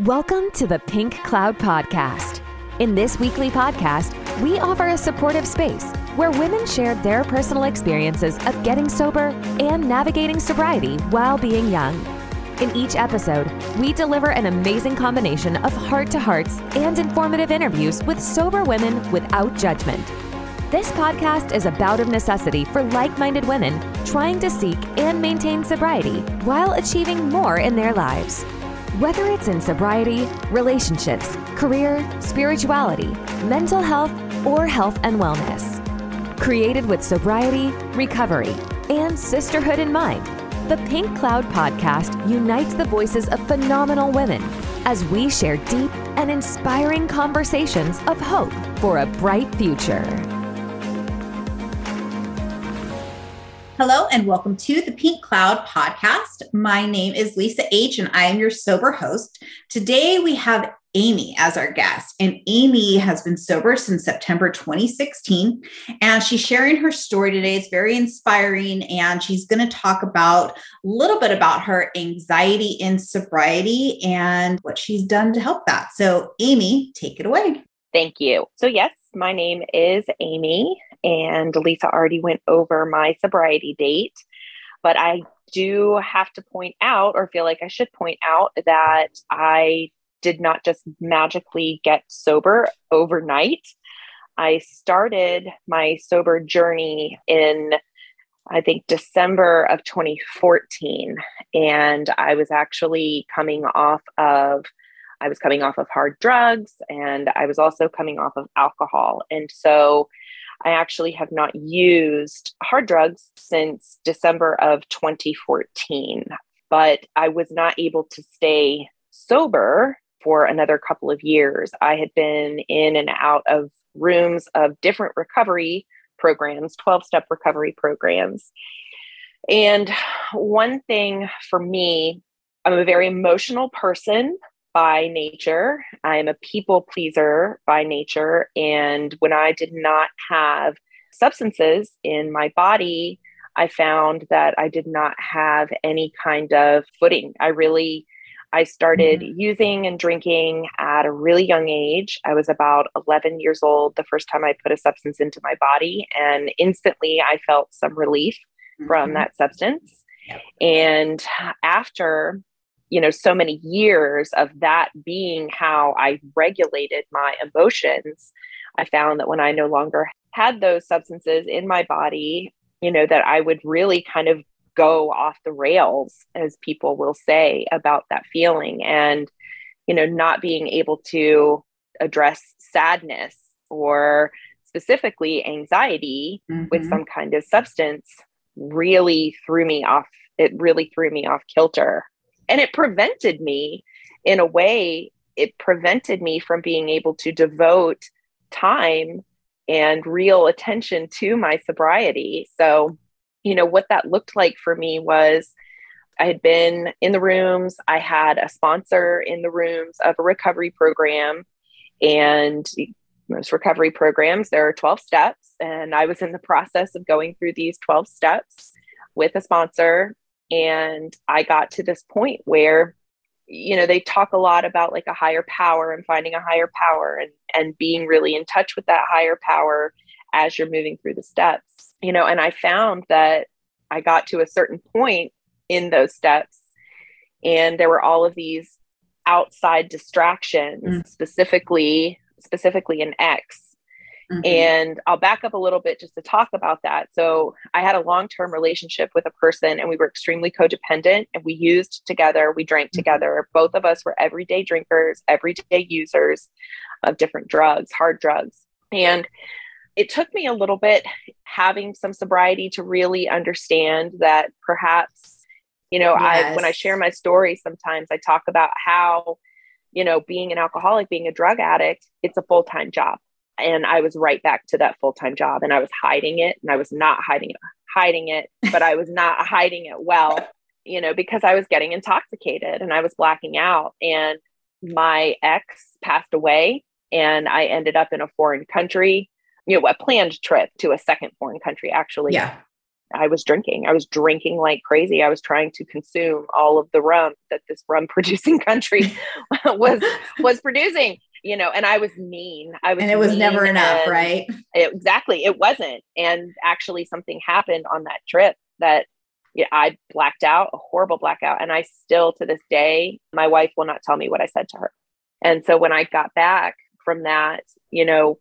Welcome to the Pink Cloud Podcast. In this weekly podcast, we offer a supportive space where women share their personal experiences of getting sober and navigating sobriety while being young. In each episode, we deliver an amazing combination of heart to hearts and informative interviews with sober women without judgment. This podcast is a bout of necessity for like minded women trying to seek and maintain sobriety while achieving more in their lives. Whether it's in sobriety, relationships, career, spirituality, mental health, or health and wellness. Created with sobriety, recovery, and sisterhood in mind, the Pink Cloud podcast unites the voices of phenomenal women as we share deep and inspiring conversations of hope for a bright future. Hello, and welcome to the Pink Cloud podcast. My name is Lisa H., and I am your sober host. Today, we have Amy as our guest, and Amy has been sober since September 2016. And she's sharing her story today. It's very inspiring, and she's going to talk about a little bit about her anxiety in sobriety and what she's done to help that. So, Amy, take it away. Thank you. So, yes, my name is Amy, and Lisa already went over my sobriety date. But I do have to point out, or feel like I should point out, that I did not just magically get sober overnight. I started my sober journey in, I think, December of 2014. And I was actually coming off of I was coming off of hard drugs and I was also coming off of alcohol. And so I actually have not used hard drugs since December of 2014, but I was not able to stay sober for another couple of years. I had been in and out of rooms of different recovery programs, 12 step recovery programs. And one thing for me, I'm a very emotional person by nature. I'm a people pleaser by nature. And when I did not have substances in my body, I found that I did not have any kind of footing. I really I started mm-hmm. using and drinking at a really young age. I was about 11 years old the first time I put a substance into my body, and instantly I felt some relief mm-hmm. from that substance. And after you know so many years of that being how i regulated my emotions i found that when i no longer had those substances in my body you know that i would really kind of go off the rails as people will say about that feeling and you know not being able to address sadness or specifically anxiety mm-hmm. with some kind of substance really threw me off it really threw me off kilter and it prevented me in a way it prevented me from being able to devote time and real attention to my sobriety. So you know what that looked like for me was i had been in the rooms i had a sponsor in the rooms of a recovery program and most recovery programs there are 12 steps and i was in the process of going through these 12 steps with a sponsor and I got to this point where, you know, they talk a lot about like a higher power and finding a higher power and, and being really in touch with that higher power as you're moving through the steps, you know, and I found that I got to a certain point in those steps and there were all of these outside distractions, mm. specifically, specifically an X Mm-hmm. And I'll back up a little bit just to talk about that. So, I had a long term relationship with a person and we were extremely codependent and we used together, we drank mm-hmm. together. Both of us were everyday drinkers, everyday users of different drugs, hard drugs. And it took me a little bit having some sobriety to really understand that perhaps, you know, yes. I when I share my story, sometimes I talk about how, you know, being an alcoholic, being a drug addict, it's a full time job and I was right back to that full time job and I was hiding it and I was not hiding it, hiding it, but I was not hiding it well, you know, because I was getting intoxicated and I was blacking out. And my ex passed away and I ended up in a foreign country, you know, a planned trip to a second foreign country, actually. Yeah. I was drinking. I was drinking like crazy. I was trying to consume all of the rum that this rum producing country was was producing. You know, and I was mean. I was, and it was never enough, right? It, exactly, it wasn't. And actually, something happened on that trip that yeah, I blacked out, a horrible blackout, and I still to this day, my wife will not tell me what I said to her. And so when I got back from that, you know,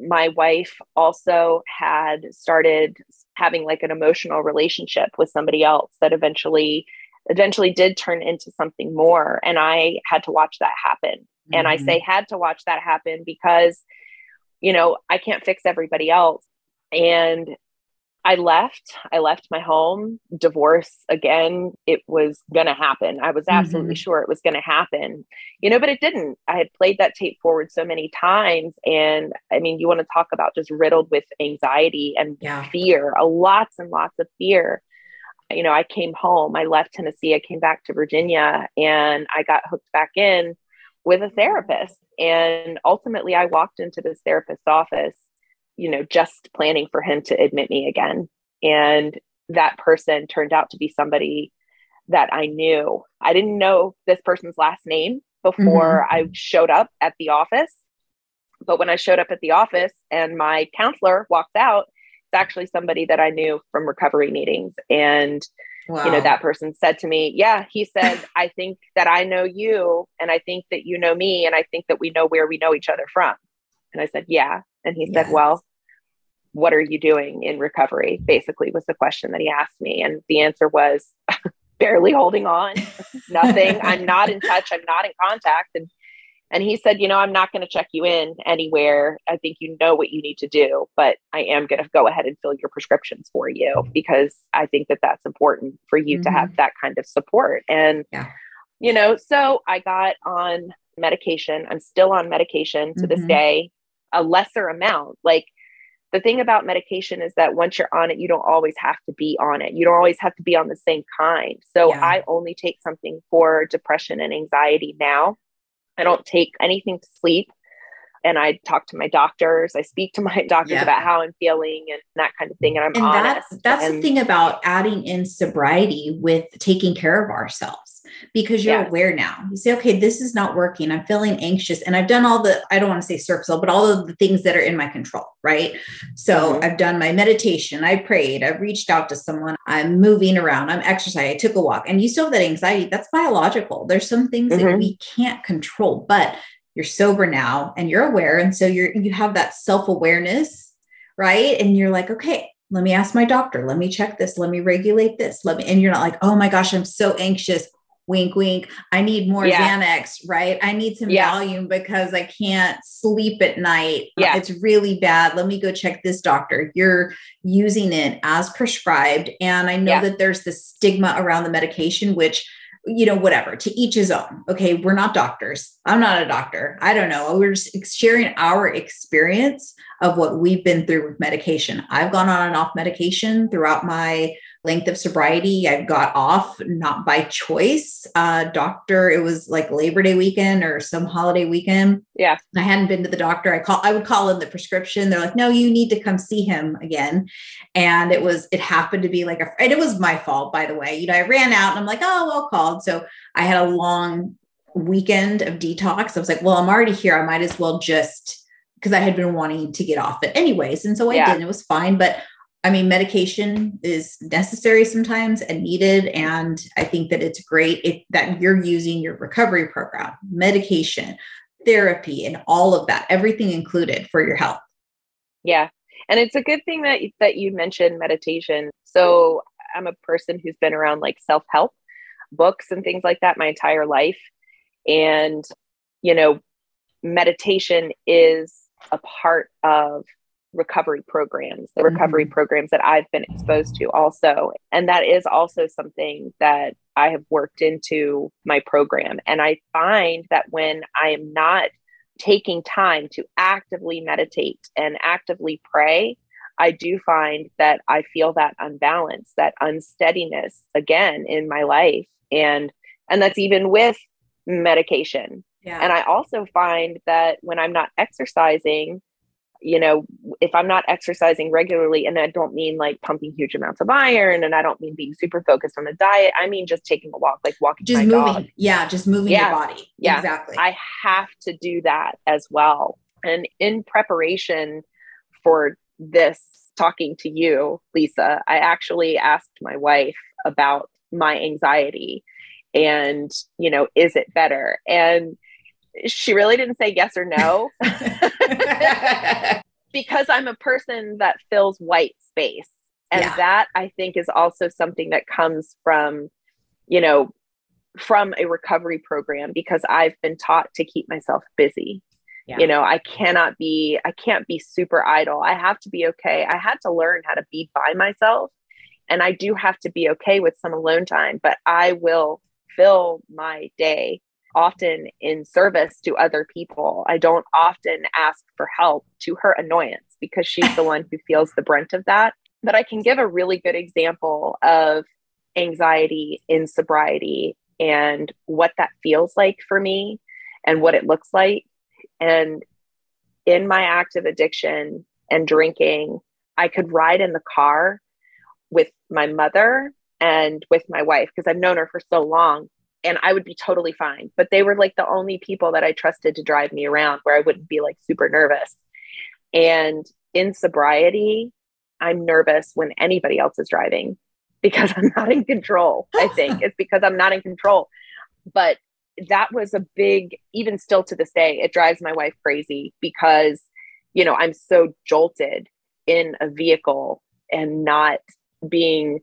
my wife also had started having like an emotional relationship with somebody else that eventually eventually did turn into something more and i had to watch that happen mm-hmm. and i say mm-hmm. had to watch that happen because you know i can't fix everybody else and I left. I left my home. Divorce again, it was going to happen. I was absolutely mm-hmm. sure it was going to happen, you know, but it didn't. I had played that tape forward so many times. And I mean, you want to talk about just riddled with anxiety and yeah. fear, a lots and lots of fear. You know, I came home, I left Tennessee, I came back to Virginia, and I got hooked back in with a therapist. And ultimately, I walked into this therapist's office you know, just planning for him to admit me again. And that person turned out to be somebody that I knew. I didn't know this person's last name before mm-hmm. I showed up at the office. But when I showed up at the office and my counselor walked out, actually somebody that I knew from recovery meetings. And, wow. you know, that person said to me, Yeah, he said, I think that I know you and I think that you know me. And I think that we know where we know each other from. And I said, Yeah. And he yes. said, Well, what are you doing in recovery? Basically, was the question that he asked me. And the answer was barely holding on, nothing. I'm not in touch. I'm not in contact. And and he said, you know, I'm not going to check you in anywhere. I think you know what you need to do, but I am going to go ahead and fill your prescriptions for you because I think that that's important for you mm-hmm. to have that kind of support. And, yeah. you know, so I got on medication. I'm still on medication to mm-hmm. this day, a lesser amount. Like the thing about medication is that once you're on it, you don't always have to be on it. You don't always have to be on the same kind. So yeah. I only take something for depression and anxiety now. I don't take anything to sleep and I talk to my doctors. I speak to my doctors yeah. about how I'm feeling and that kind of thing. And I'm and honest. That's, that's and, the thing about adding in sobriety with taking care of ourselves because you're yes. aware now. You say, okay, this is not working. I'm feeling anxious. And I've done all the, I don't want to say surface, but all of the things that are in my control, right? So mm-hmm. I've done my meditation, I prayed, I've reached out to someone, I'm moving around, I'm exercising, I took a walk. And you still have that anxiety. That's biological. There's some things mm-hmm. that we can't control, but you're sober now and you're aware and so you're you have that self-awareness right and you're like okay let me ask my doctor let me check this let me regulate this let me and you're not like oh my gosh i'm so anxious wink wink i need more yeah. xanax right i need some yeah. valium because i can't sleep at night uh, yeah. it's really bad let me go check this doctor you're using it as prescribed and i know yeah. that there's this stigma around the medication which you know, whatever, to each his own. Okay. We're not doctors. I'm not a doctor. I don't know. We're just sharing our experience of what we've been through with medication. I've gone on and off medication throughout my length of sobriety. I got off not by choice. Uh, doctor, it was like Labor Day weekend or some holiday weekend. Yeah. I hadn't been to the doctor. I call I would call in the prescription. They're like, no, you need to come see him again. And it was, it happened to be like a and it was my fault, by the way. You know, I ran out and I'm like, oh, well called. So I had a long weekend of detox. I was like, well, I'm already here. I might as well just because I had been wanting to get off it anyways. And so I yeah. did, it was fine. But I mean, medication is necessary sometimes and needed. And I think that it's great if, that you're using your recovery program, medication, therapy, and all of that, everything included for your health. Yeah. And it's a good thing that, that you mentioned meditation. So I'm a person who's been around like self help books and things like that my entire life. And, you know, meditation is a part of recovery programs, the recovery mm-hmm. programs that I've been exposed to also. And that is also something that I have worked into my program. And I find that when I am not taking time to actively meditate and actively pray, I do find that I feel that unbalance, that unsteadiness again in my life. And and that's even with medication. Yeah. And I also find that when I'm not exercising, you know, if I'm not exercising regularly, and I don't mean like pumping huge amounts of iron, and I don't mean being super focused on a diet, I mean just taking a walk, like walking. Just moving. Dog. Yeah, just moving yeah. your body. Yeah, exactly. I have to do that as well. And in preparation for this talking to you, Lisa, I actually asked my wife about my anxiety and, you know, is it better? And she really didn't say yes or no because I'm a person that fills white space. And yeah. that I think is also something that comes from, you know, from a recovery program because I've been taught to keep myself busy. Yeah. You know, I cannot be, I can't be super idle. I have to be okay. I had to learn how to be by myself. And I do have to be okay with some alone time, but I will fill my day often in service to other people. I don't often ask for help to her annoyance because she's the one who feels the brunt of that. But I can give a really good example of anxiety in sobriety and what that feels like for me and what it looks like. And in my active addiction and drinking, I could ride in the car with my mother and with my wife because I've known her for so long and I would be totally fine. But they were like the only people that I trusted to drive me around where I wouldn't be like super nervous. And in sobriety, I'm nervous when anybody else is driving because I'm not in control. I think it's because I'm not in control. But that was a big, even still to this day, it drives my wife crazy because, you know, I'm so jolted in a vehicle and not being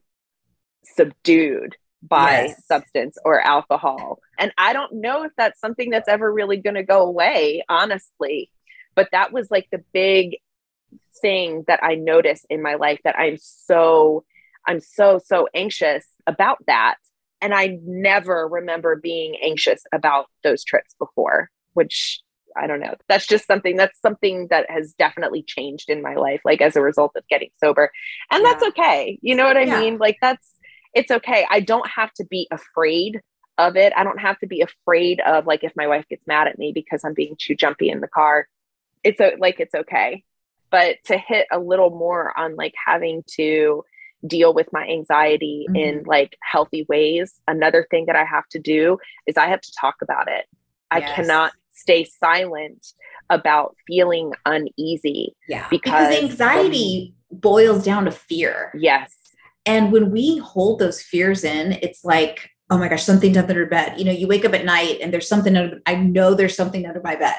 subdued by yes. substance or alcohol. And I don't know if that's something that's ever really going to go away, honestly. But that was like the big thing that I noticed in my life that I'm so, I'm so, so anxious about that. And I never remember being anxious about those trips before, which I don't know. That's just something that's something that has definitely changed in my life, like as a result of getting sober. And yeah. that's okay. You know what I yeah. mean? Like that's it's okay. I don't have to be afraid of it. I don't have to be afraid of like if my wife gets mad at me because I'm being too jumpy in the car. It's a, like it's okay. But to hit a little more on like having to deal with my anxiety mm-hmm. in like healthy ways, another thing that I have to do is I have to talk about it. I cannot stay silent about feeling uneasy. Yeah. Because, because anxiety boils down to fear. Yes. And when we hold those fears in, it's like, oh my gosh, something's under bed. You know, you wake up at night and there's something under, I know there's something under my bed.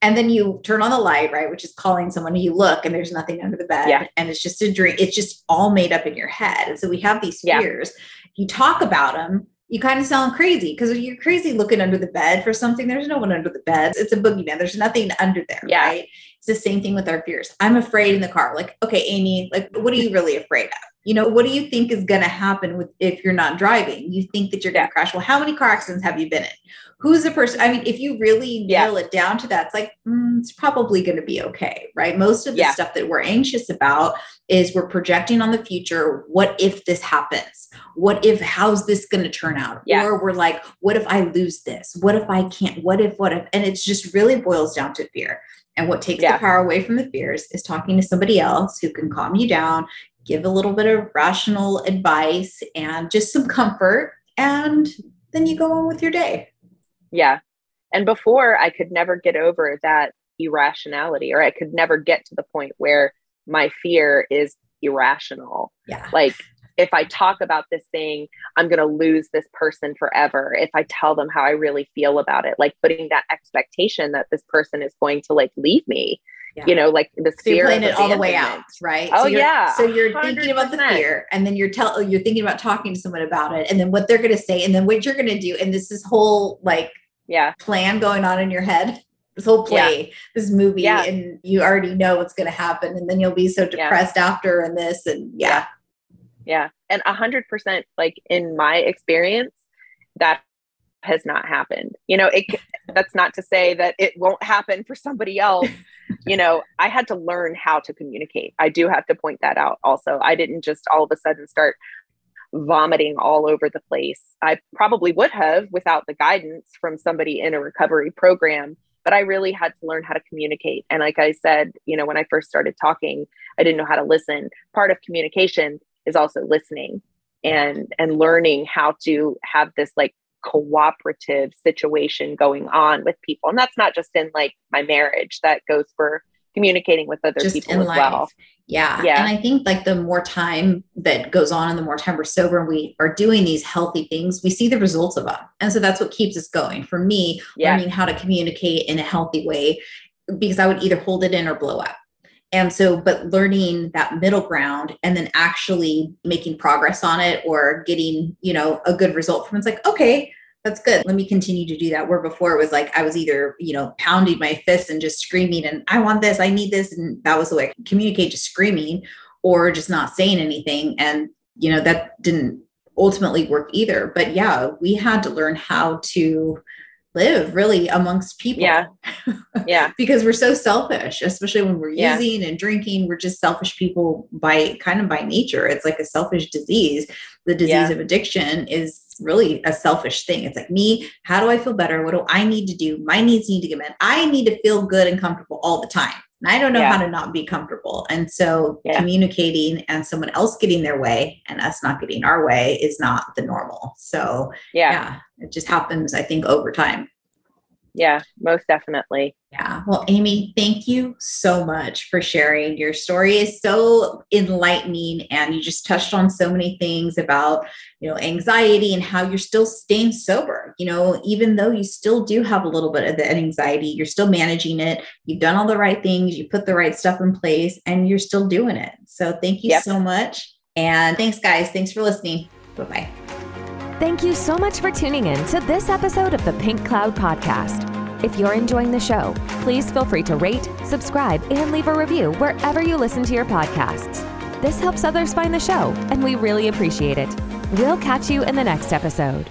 And then you turn on the light, right? Which is calling someone and you look and there's nothing under the bed. Yeah. And it's just a dream. It's just all made up in your head. And so we have these fears. Yeah. You talk about them, you kind of sound crazy because you're crazy looking under the bed for something. There's no one under the bed. It's a boogeyman. There's nothing under there. Yeah. Right. It's the same thing with our fears. I'm afraid in the car. Like, okay, Amy, like, what are you really afraid of? You know what do you think is going to happen with if you're not driving? You think that you're going to crash. Well how many car accidents have you been in? Who's the person i mean if you really yeah. nail it down to that it's like mm, it's probably going to be okay right? Most of the yeah. stuff that we're anxious about is we're projecting on the future what if this happens? What if how's this going to turn out? Yes. or we're like what if i lose this? What if i can't? What if what if? And it just really boils down to fear. And what takes yeah. the power away from the fears is talking to somebody else who can calm you down, give a little bit of rational advice and just some comfort and then you go on with your day. Yeah. And before i could never get over that irrationality or i could never get to the point where my fear is irrational. Yeah. Like if i talk about this thing i'm going to lose this person forever if i tell them how i really feel about it. Like putting that expectation that this person is going to like leave me yeah. you know, like the so you're playing it all the way out, right? Oh so yeah. So you're 100%. thinking about the fear, and then you're tell you're thinking about talking to someone about it, and then what they're going to say, and then what you're going to do, and this is whole like yeah plan going on in your head. This whole play, yeah. this movie, yeah. and you already know what's going to happen, and then you'll be so depressed after, and this, and yeah, yeah, and a hundred percent, like in my experience, that has not happened. You know, it that's not to say that it won't happen for somebody else. you know, I had to learn how to communicate. I do have to point that out also. I didn't just all of a sudden start vomiting all over the place. I probably would have without the guidance from somebody in a recovery program. but I really had to learn how to communicate. And like I said, you know, when I first started talking, I didn't know how to listen. Part of communication is also listening and and learning how to have this like cooperative situation going on with people. And that's not just in like my marriage, that goes for communicating with other just people as life. well. Yeah. Yeah. And I think like the more time that goes on and the more time we're sober and we are doing these healthy things, we see the results of them. And so that's what keeps us going. For me, yeah. learning how to communicate in a healthy way, because I would either hold it in or blow up. And so, but learning that middle ground and then actually making progress on it or getting, you know, a good result from it's like, okay, that's good. Let me continue to do that. Where before it was like I was either, you know, pounding my fists and just screaming and I want this, I need this. And that was the way I communicate just screaming or just not saying anything. And, you know, that didn't ultimately work either. But yeah, we had to learn how to live really amongst people. Yeah. Yeah. because we're so selfish, especially when we're yeah. using and drinking. We're just selfish people by kind of by nature. It's like a selfish disease. The disease yeah. of addiction is really a selfish thing. It's like me, how do I feel better? What do I need to do? My needs need to get met. I need to feel good and comfortable all the time. And I don't know yeah. how to not be comfortable. And so yeah. communicating and someone else getting their way and us not getting our way is not the normal. So yeah, yeah it just happens, I think, over time. Yeah, most definitely. Yeah. Well, Amy, thank you so much for sharing. Your story is so enlightening and you just touched on so many things about, you know, anxiety and how you're still staying sober. You know, even though you still do have a little bit of the anxiety, you're still managing it. You've done all the right things, you put the right stuff in place and you're still doing it. So, thank you yep. so much. And thanks guys. Thanks for listening. Bye-bye. Thank you so much for tuning in to this episode of the Pink Cloud Podcast. If you're enjoying the show, please feel free to rate, subscribe, and leave a review wherever you listen to your podcasts. This helps others find the show, and we really appreciate it. We'll catch you in the next episode.